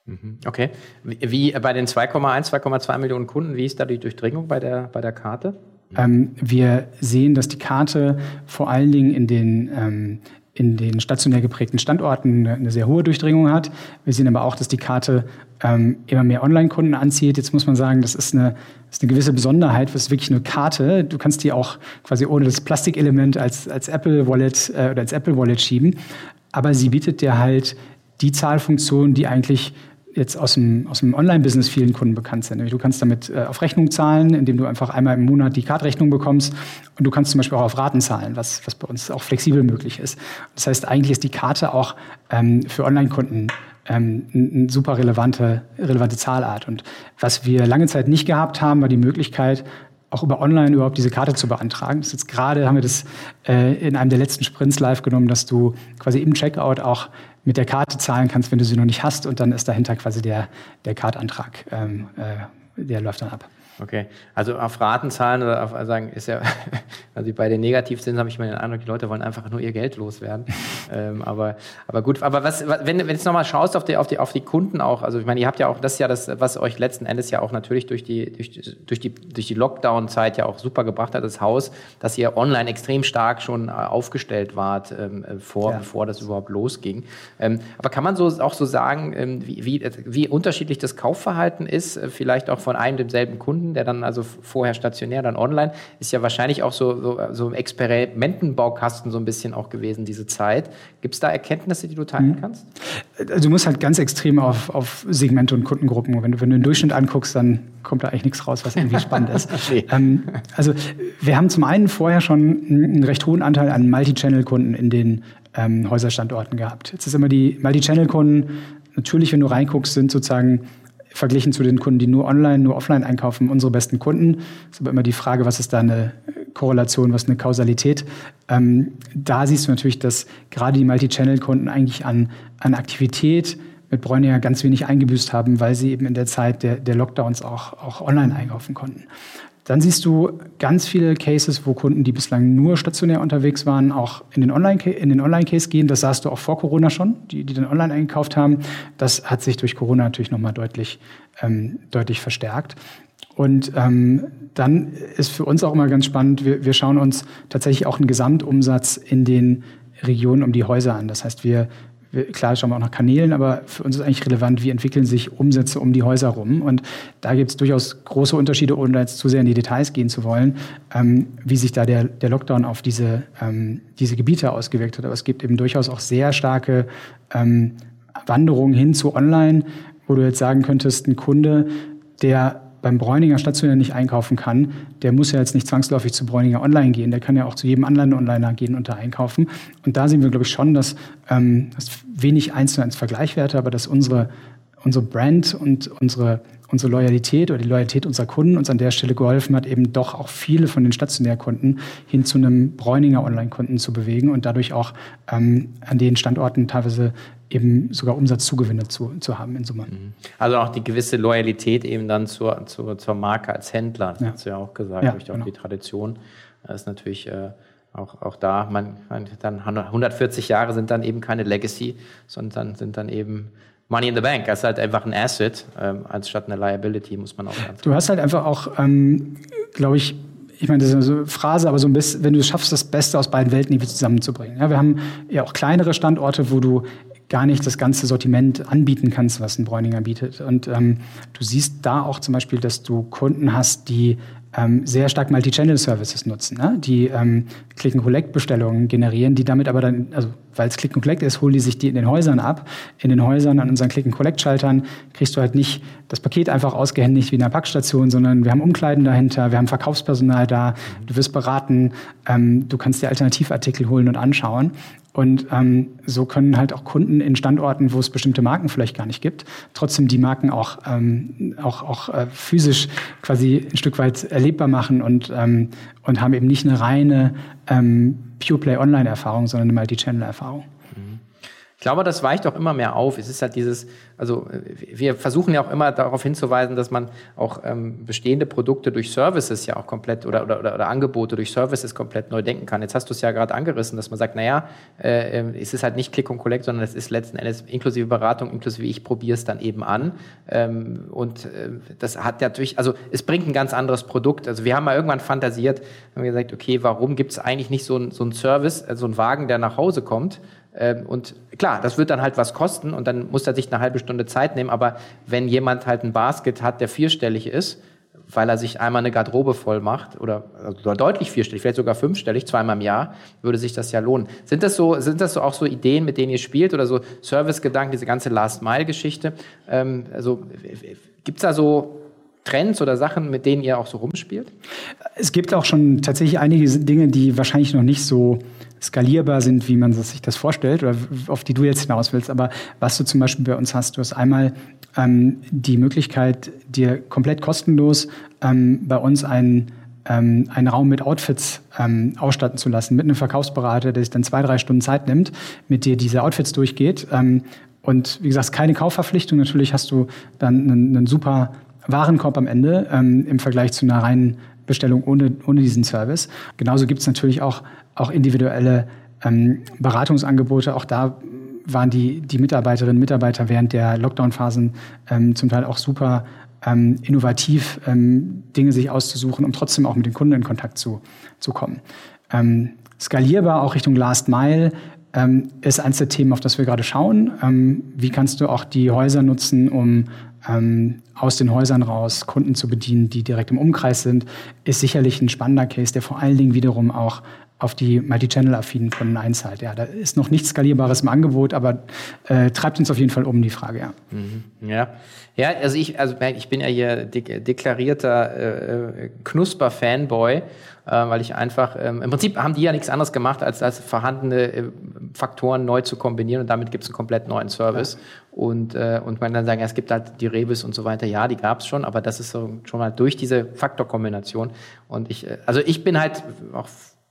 Mhm. Okay. Wie, bei den 2,1, 2,2 Millionen Kunden, wie ist da die Durchdringung bei der, bei der Karte? Ähm, wir sehen, dass die Karte vor allen Dingen in den ähm, in den stationär geprägten Standorten eine, sehr hohe Durchdringung hat. Wir sehen aber auch, dass die Karte ähm, immer mehr Online-Kunden anzieht. Jetzt muss man sagen, das ist eine, ist eine gewisse Besonderheit. Das ist wirklich eine Karte. Du kannst die auch quasi ohne das Plastikelement als, als Apple Wallet äh, oder als Apple Wallet schieben. Aber sie bietet dir halt die Zahlfunktion, die eigentlich jetzt aus dem, aus dem Online-Business vielen Kunden bekannt sind. Du kannst damit äh, auf Rechnung zahlen, indem du einfach einmal im Monat die Kartrechnung bekommst. Und du kannst zum Beispiel auch auf Raten zahlen, was, was bei uns auch flexibel möglich ist. Das heißt, eigentlich ist die Karte auch ähm, für Online-Kunden ähm, eine super relevante, relevante Zahlart. Und was wir lange Zeit nicht gehabt haben, war die Möglichkeit, auch über online überhaupt diese Karte zu beantragen. Das ist jetzt gerade haben wir das äh, in einem der letzten Sprints live genommen, dass du quasi im Checkout auch mit der Karte zahlen kannst, wenn du sie noch nicht hast. Und dann ist dahinter quasi der, der Kartantrag, ähm, äh, der läuft dann ab. Okay, also auf Raten zahlen oder auf also sagen, ist ja, also bei den Negativzinsen habe ich mal den Eindruck, die Leute wollen einfach nur ihr Geld loswerden. ähm, aber, aber gut, aber was, wenn, wenn du jetzt nochmal schaust auf die, auf, die, auf die Kunden auch, also ich meine, ihr habt ja auch, das ist ja das, was euch letzten Endes ja auch natürlich durch die, durch, durch die, durch die Lockdown-Zeit ja auch super gebracht hat, das Haus, dass ihr online extrem stark schon äh, aufgestellt wart, ähm, äh, vor, ja. bevor das überhaupt losging. Ähm, aber kann man so auch so sagen, ähm, wie, wie, wie unterschiedlich das Kaufverhalten ist, äh, vielleicht auch von einem demselben Kunden? Kunden, der dann also vorher stationär, dann online, ist ja wahrscheinlich auch so, so, so ein Experimentenbaukasten so ein bisschen auch gewesen, diese Zeit. Gibt es da Erkenntnisse, die du teilen mhm. kannst? Also du musst halt ganz extrem auf, auf Segmente und Kundengruppen. Wenn du, wenn du den Durchschnitt anguckst, dann kommt da eigentlich nichts raus, was irgendwie spannend ist. ähm, also wir haben zum einen vorher schon einen recht hohen Anteil an Multi-Channel-Kunden in den ähm, Häuserstandorten gehabt. Jetzt ist immer die Multi-Channel-Kunden, natürlich, wenn du reinguckst, sind sozusagen verglichen zu den Kunden, die nur online, nur offline einkaufen, unsere besten Kunden. ist aber immer die Frage, was ist da eine Korrelation, was eine Kausalität. Ähm, da siehst du natürlich, dass gerade die Multi-Channel-Kunden eigentlich an, an Aktivität mit Bräuninger ganz wenig eingebüßt haben, weil sie eben in der Zeit der, der Lockdowns auch, auch online einkaufen konnten. Dann siehst du ganz viele Cases, wo Kunden, die bislang nur stationär unterwegs waren, auch in den Online-Case Online gehen. Das sahst du auch vor Corona schon, die, die dann online eingekauft haben. Das hat sich durch Corona natürlich nochmal deutlich, ähm, deutlich verstärkt. Und ähm, dann ist für uns auch immer ganz spannend, wir, wir schauen uns tatsächlich auch einen Gesamtumsatz in den Regionen um die Häuser an. Das heißt, wir klar schauen wir auch nach Kanälen, aber für uns ist eigentlich relevant, wie entwickeln sich Umsätze um die Häuser rum. Und da gibt es durchaus große Unterschiede, ohne jetzt zu sehr in die Details gehen zu wollen, ähm, wie sich da der, der Lockdown auf diese, ähm, diese Gebiete ausgewirkt hat. Aber es gibt eben durchaus auch sehr starke ähm, Wanderungen hin zu Online, wo du jetzt sagen könntest, ein Kunde, der beim Bräuninger stationär nicht einkaufen kann, der muss ja jetzt nicht zwangsläufig zu Bräuninger Online gehen. Der kann ja auch zu jedem anderen Onliner gehen und da einkaufen. Und da sehen wir, glaube ich, schon, dass ähm, das wenig eins zu eins Vergleichwerte, aber dass unsere, unsere Brand und unsere, unsere Loyalität oder die Loyalität unserer Kunden uns an der Stelle geholfen hat, eben doch auch viele von den Stationärkunden hin zu einem Bräuninger Online-Kunden zu bewegen und dadurch auch ähm, an den Standorten teilweise eben sogar Umsatzzugewinne zu, zu haben in Summe. Mhm. Also auch die gewisse Loyalität eben dann zur, zur, zur Marke als Händler, das ja. hast du ja auch gesagt, ja, durch auch genau. die Tradition. Das ist natürlich äh, auch, auch da, man, man, dann 140 Jahre sind dann eben keine Legacy, sondern sind dann eben Money in the Bank. Das ist halt einfach ein Asset, ähm, anstatt eine Liability, muss man auch sagen. Du hast halt einfach auch, ähm, glaube ich, ich meine, das ist eine Phrase, aber so ein bisschen, wenn du es schaffst, das Beste aus beiden Welten irgendwie zusammenzubringen. Ja, wir haben ja auch kleinere Standorte, wo du gar nicht das ganze Sortiment anbieten kannst, was ein Bräuninger bietet. Und ähm, du siehst da auch zum Beispiel, dass du Kunden hast, die ähm, sehr stark Multi-Channel-Services nutzen, ne? die ähm, Click-and-Collect-Bestellungen generieren, die damit aber dann, also weil es Click-and-Collect ist, holen die sich die in den Häusern ab. In den Häusern an unseren Click-and-Collect-Schaltern kriegst du halt nicht das Paket einfach ausgehändigt wie in einer Packstation, sondern wir haben Umkleiden dahinter, wir haben Verkaufspersonal da, du wirst beraten, ähm, du kannst dir Alternativartikel holen und anschauen. Und ähm, so können halt auch Kunden in Standorten, wo es bestimmte Marken vielleicht gar nicht gibt, trotzdem die Marken auch, ähm, auch, auch äh, physisch quasi ein Stück weit erlebbar machen und, ähm, und haben eben nicht eine reine ähm, Pure Play Online-Erfahrung, sondern eine Multi-Channel-Erfahrung. Ich glaube, das weicht auch immer mehr auf. Es ist halt dieses, also wir versuchen ja auch immer darauf hinzuweisen, dass man auch ähm, bestehende Produkte durch Services ja auch komplett oder, oder, oder, oder Angebote durch Services komplett neu denken kann. Jetzt hast du es ja gerade angerissen, dass man sagt, naja, äh, ähm, es ist halt nicht Click und Collect, sondern es ist letzten Endes inklusive Beratung, inklusive ich probiere es dann eben an. Ähm, und äh, das hat natürlich, also es bringt ein ganz anderes Produkt. Also wir haben mal irgendwann fantasiert, haben gesagt, okay, warum gibt es eigentlich nicht so ein, so ein Service, äh, so ein Wagen, der nach Hause kommt? Ähm, und klar, das wird dann halt was kosten und dann muss er sich eine halbe Stunde Zeit nehmen. Aber wenn jemand halt ein Basket hat, der vierstellig ist, weil er sich einmal eine Garderobe voll macht oder, oder deutlich vierstellig, vielleicht sogar fünfstellig, zweimal im Jahr, würde sich das ja lohnen. Sind das so, sind das so auch so Ideen, mit denen ihr spielt oder so Servicegedanken, diese ganze Last-Mile-Geschichte? Ähm, also gibt's da so Trends oder Sachen, mit denen ihr auch so rumspielt? Es gibt auch schon tatsächlich einige Dinge, die wahrscheinlich noch nicht so skalierbar sind, wie man sich das vorstellt oder auf die du jetzt hinaus willst. Aber was du zum Beispiel bei uns hast, du hast einmal ähm, die Möglichkeit, dir komplett kostenlos ähm, bei uns einen ähm, einen Raum mit Outfits ähm, ausstatten zu lassen, mit einem Verkaufsberater, der sich dann zwei, drei Stunden Zeit nimmt, mit dir diese Outfits durchgeht. Ähm, und wie gesagt, keine Kaufverpflichtung. Natürlich hast du dann einen, einen super Warenkorb am Ende ähm, im Vergleich zu einer reinen Bestellung ohne, ohne diesen Service. Genauso gibt es natürlich auch, auch individuelle ähm, Beratungsangebote. Auch da waren die, die Mitarbeiterinnen und Mitarbeiter während der Lockdown-Phasen ähm, zum Teil auch super ähm, innovativ, ähm, Dinge sich auszusuchen, um trotzdem auch mit den Kunden in Kontakt zu, zu kommen. Ähm, skalierbar auch Richtung Last Mile ähm, ist eines der Themen, auf das wir gerade schauen. Wie kannst du auch die Häuser nutzen, um aus den Häusern raus Kunden zu bedienen, die direkt im Umkreis sind, ist sicherlich ein spannender Case, der vor allen Dingen wiederum auch auf die Multi-Channel-affinen Kunden einzahlt. Ja, da ist noch nichts Skalierbares im Angebot, aber äh, treibt uns auf jeden Fall um die Frage, ja. Mhm. Ja, ja also, ich, also ich bin ja hier deklarierter äh, Knusper-Fanboy, äh, weil ich einfach, ähm, im Prinzip haben die ja nichts anderes gemacht, als, als vorhandene äh, Faktoren neu zu kombinieren und damit gibt es einen komplett neuen Service. Ja. Und, äh, und man dann sagen, ja, es gibt halt die Rebis und so weiter, ja, die gab es schon, aber das ist so schon mal durch diese Faktorkombination. Und ich, äh, also ich bin halt auch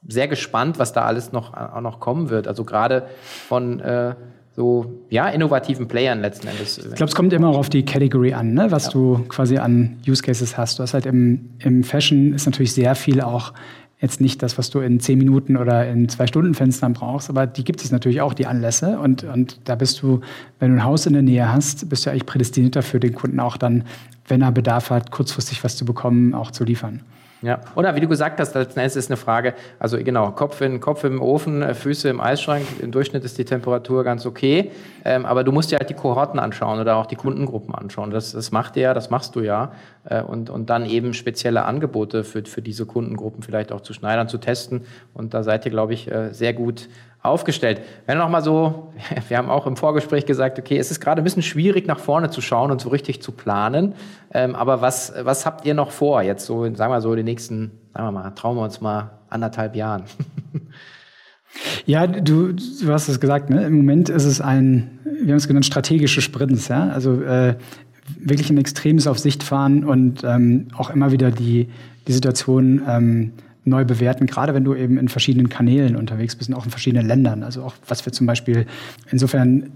sehr gespannt, was da alles noch, auch noch kommen wird. Also gerade von äh, so ja, innovativen Playern letzten Endes. Ich glaube, es kommt immer auch auf die Category an, ne? was ja. du quasi an Use Cases hast. Du hast halt im, im Fashion ist natürlich sehr viel auch jetzt nicht das, was du in zehn Minuten oder in zwei Stunden Fenstern brauchst, aber die gibt es natürlich auch, die Anlässe. Und, und da bist du, wenn du ein Haus in der Nähe hast, bist du eigentlich prädestiniert dafür, den Kunden auch dann, wenn er Bedarf hat, kurzfristig was zu bekommen, auch zu liefern. Ja, oder wie du gesagt hast, letzten Endes ist eine Frage, also genau, Kopf, in, Kopf im Ofen, äh, Füße im Eisschrank, im Durchschnitt ist die Temperatur ganz okay, ähm, aber du musst dir halt die Kohorten anschauen oder auch die Kundengruppen anschauen. Das, das macht ihr ja, das machst du ja. Äh, und, und dann eben spezielle Angebote für, für diese Kundengruppen vielleicht auch zu schneidern, zu testen. Und da seid ihr, glaube ich, äh, sehr gut aufgestellt. Wenn noch mal so, wir haben auch im Vorgespräch gesagt, okay, es ist gerade ein bisschen schwierig nach vorne zu schauen und so richtig zu planen. Ähm, aber was, was habt ihr noch vor jetzt so, sagen wir so, die nächsten, sagen wir mal, trauen wir uns mal anderthalb Jahren? Ja, du, du hast es gesagt, ne? im Moment ist es ein, wir haben es genannt, strategische Sprints, ja. Also äh, wirklich ein extremes auf Sicht fahren und ähm, auch immer wieder die, die Situation ähm, neu bewerten, gerade wenn du eben in verschiedenen Kanälen unterwegs bist und auch in verschiedenen Ländern. Also auch was wir zum Beispiel, insofern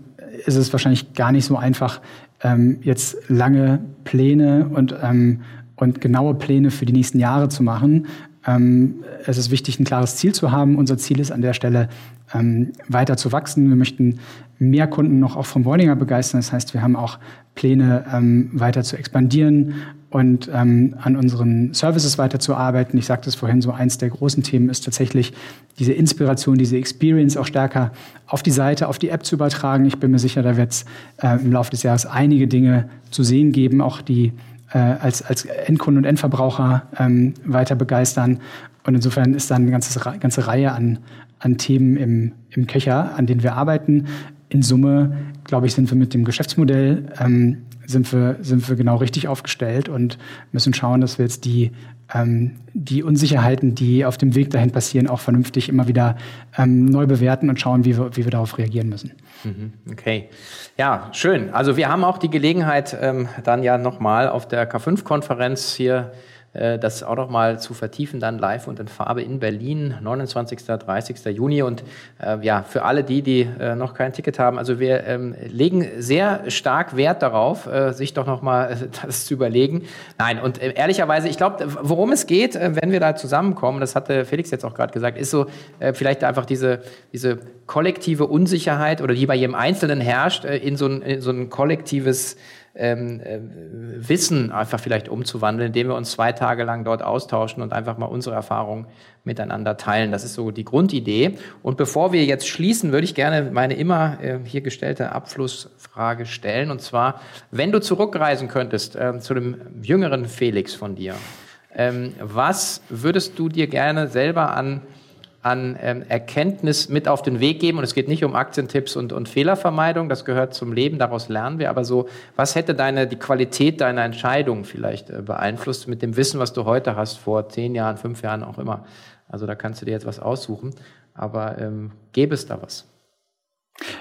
ist es wahrscheinlich gar nicht so einfach, ähm, jetzt lange Pläne und, ähm, und genaue Pläne für die nächsten Jahre zu machen, es ist wichtig, ein klares Ziel zu haben. Unser Ziel ist an der Stelle, ähm, weiter zu wachsen. Wir möchten mehr Kunden noch auch vom Bräuninger begeistern. Das heißt, wir haben auch Pläne, ähm, weiter zu expandieren und ähm, an unseren Services weiterzuarbeiten. Ich sagte es vorhin, so eins der großen Themen ist tatsächlich diese Inspiration, diese Experience auch stärker auf die Seite, auf die App zu übertragen. Ich bin mir sicher, da wird es äh, im Laufe des Jahres einige Dinge zu sehen geben, auch die äh, als, als Endkunden und Endverbraucher ähm, weiter begeistern. Und insofern ist da eine ganze, ganze Reihe an, an Themen im, im Köcher, an denen wir arbeiten. In Summe, glaube ich, sind wir mit dem Geschäftsmodell ähm, sind wir, sind wir genau richtig aufgestellt und müssen schauen, dass wir jetzt die, ähm, die Unsicherheiten, die auf dem Weg dahin passieren, auch vernünftig immer wieder ähm, neu bewerten und schauen, wie wir, wie wir darauf reagieren müssen. Mhm, okay. Ja, schön. Also wir haben auch die Gelegenheit, ähm, dann ja nochmal auf der K5-Konferenz hier das auch noch mal zu vertiefen, dann live und in Farbe in Berlin, 29. 30. Juni. Und äh, ja, für alle die, die äh, noch kein Ticket haben, also wir ähm, legen sehr stark Wert darauf, äh, sich doch noch mal das zu überlegen. Nein, und äh, ehrlicherweise, ich glaube, worum es geht, äh, wenn wir da zusammenkommen, das hatte Felix jetzt auch gerade gesagt, ist so vielleicht einfach diese, diese kollektive Unsicherheit oder die bei jedem Einzelnen herrscht, in so ein, in so ein kollektives ähm, äh, Wissen einfach vielleicht umzuwandeln, indem wir uns zwei Tage lang dort austauschen und einfach mal unsere Erfahrungen miteinander teilen. Das ist so die Grundidee. Und bevor wir jetzt schließen, würde ich gerne meine immer äh, hier gestellte Abschlussfrage stellen. Und zwar, wenn du zurückreisen könntest äh, zu dem jüngeren Felix von dir, ähm, was würdest du dir gerne selber an an ähm, Erkenntnis mit auf den Weg geben. Und es geht nicht um Aktientipps und, und Fehlervermeidung, das gehört zum Leben, daraus lernen wir. Aber so, was hätte deine, die Qualität deiner Entscheidung vielleicht äh, beeinflusst mit dem Wissen, was du heute hast, vor zehn Jahren, fünf Jahren auch immer? Also da kannst du dir jetzt was aussuchen. Aber ähm, gäbe es da was?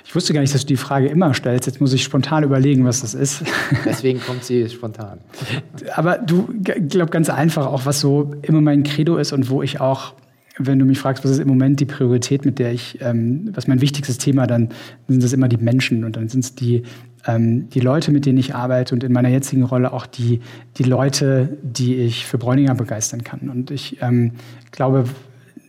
Ich wusste gar nicht, dass du die Frage immer stellst. Jetzt muss ich spontan überlegen, was das ist. Deswegen kommt sie spontan. Aber du, ich glaube ganz einfach auch, was so immer mein Credo ist und wo ich auch wenn du mich fragst, was ist im Moment die Priorität, mit der ich, ähm, was mein wichtigstes Thema, dann sind es immer die Menschen und dann sind es die, ähm, die Leute, mit denen ich arbeite und in meiner jetzigen Rolle auch die, die Leute, die ich für Bräuninger begeistern kann. Und ich ähm, glaube,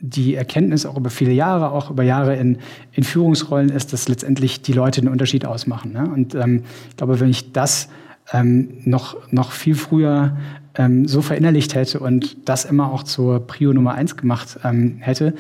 die Erkenntnis auch über viele Jahre, auch über Jahre in, in Führungsrollen ist, dass letztendlich die Leute den Unterschied ausmachen. Ne? Und ähm, ich glaube, wenn ich das ähm, noch, noch viel früher ähm, so verinnerlicht hätte und das immer auch zur Prio Nummer eins gemacht ähm, hätte,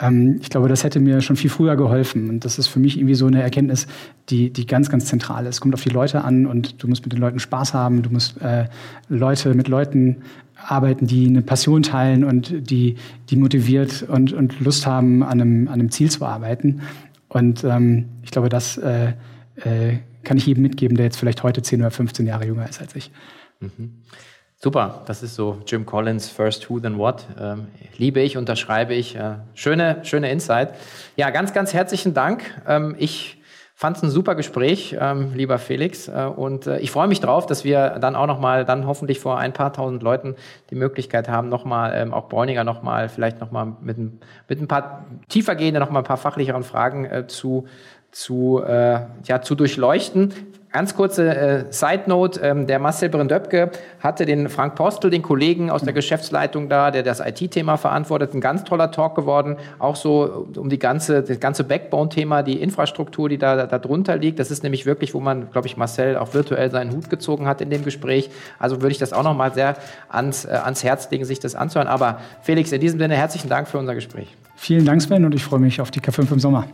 ähm, ich glaube, das hätte mir schon viel früher geholfen. Und das ist für mich irgendwie so eine Erkenntnis, die, die ganz, ganz zentral ist. Es kommt auf die Leute an und du musst mit den Leuten Spaß haben, du musst äh, Leute mit Leuten arbeiten, die eine Passion teilen und die, die motiviert und, und Lust haben, an einem, an einem Ziel zu arbeiten. Und ähm, ich glaube, das äh, äh, kann ich jedem mitgeben, der jetzt vielleicht heute 10 oder 15 Jahre jünger ist als ich. Mhm. Super, das ist so Jim Collins, First Who Then What. Ähm, liebe ich, unterschreibe ich. Äh, schöne, schöne Insight. Ja, ganz, ganz herzlichen Dank. Ähm, ich fand es ein super Gespräch, ähm, lieber Felix. Äh, und äh, ich freue mich drauf, dass wir dann auch nochmal, dann hoffentlich vor ein paar tausend Leuten die Möglichkeit haben, nochmal, ähm, auch Bräuninger nochmal, vielleicht nochmal mit, mit ein paar tiefergehenden, nochmal ein paar fachlicheren Fragen äh, zu zu, äh, ja, zu durchleuchten. Ganz kurze äh, Side Note, ähm, der Marcel Brindöpke hatte den Frank Postel, den Kollegen aus der Geschäftsleitung da, der das IT-Thema verantwortet, ein ganz toller Talk geworden, auch so um die ganze, das ganze Backbone-Thema, die Infrastruktur, die da, da drunter liegt. Das ist nämlich wirklich, wo man, glaube ich, Marcel auch virtuell seinen Hut gezogen hat in dem Gespräch. Also würde ich das auch nochmal sehr ans, äh, ans Herz legen, sich das anzuhören. Aber Felix, in diesem Sinne herzlichen Dank für unser Gespräch. Vielen Dank, Sven, und ich freue mich auf die K5 im Sommer.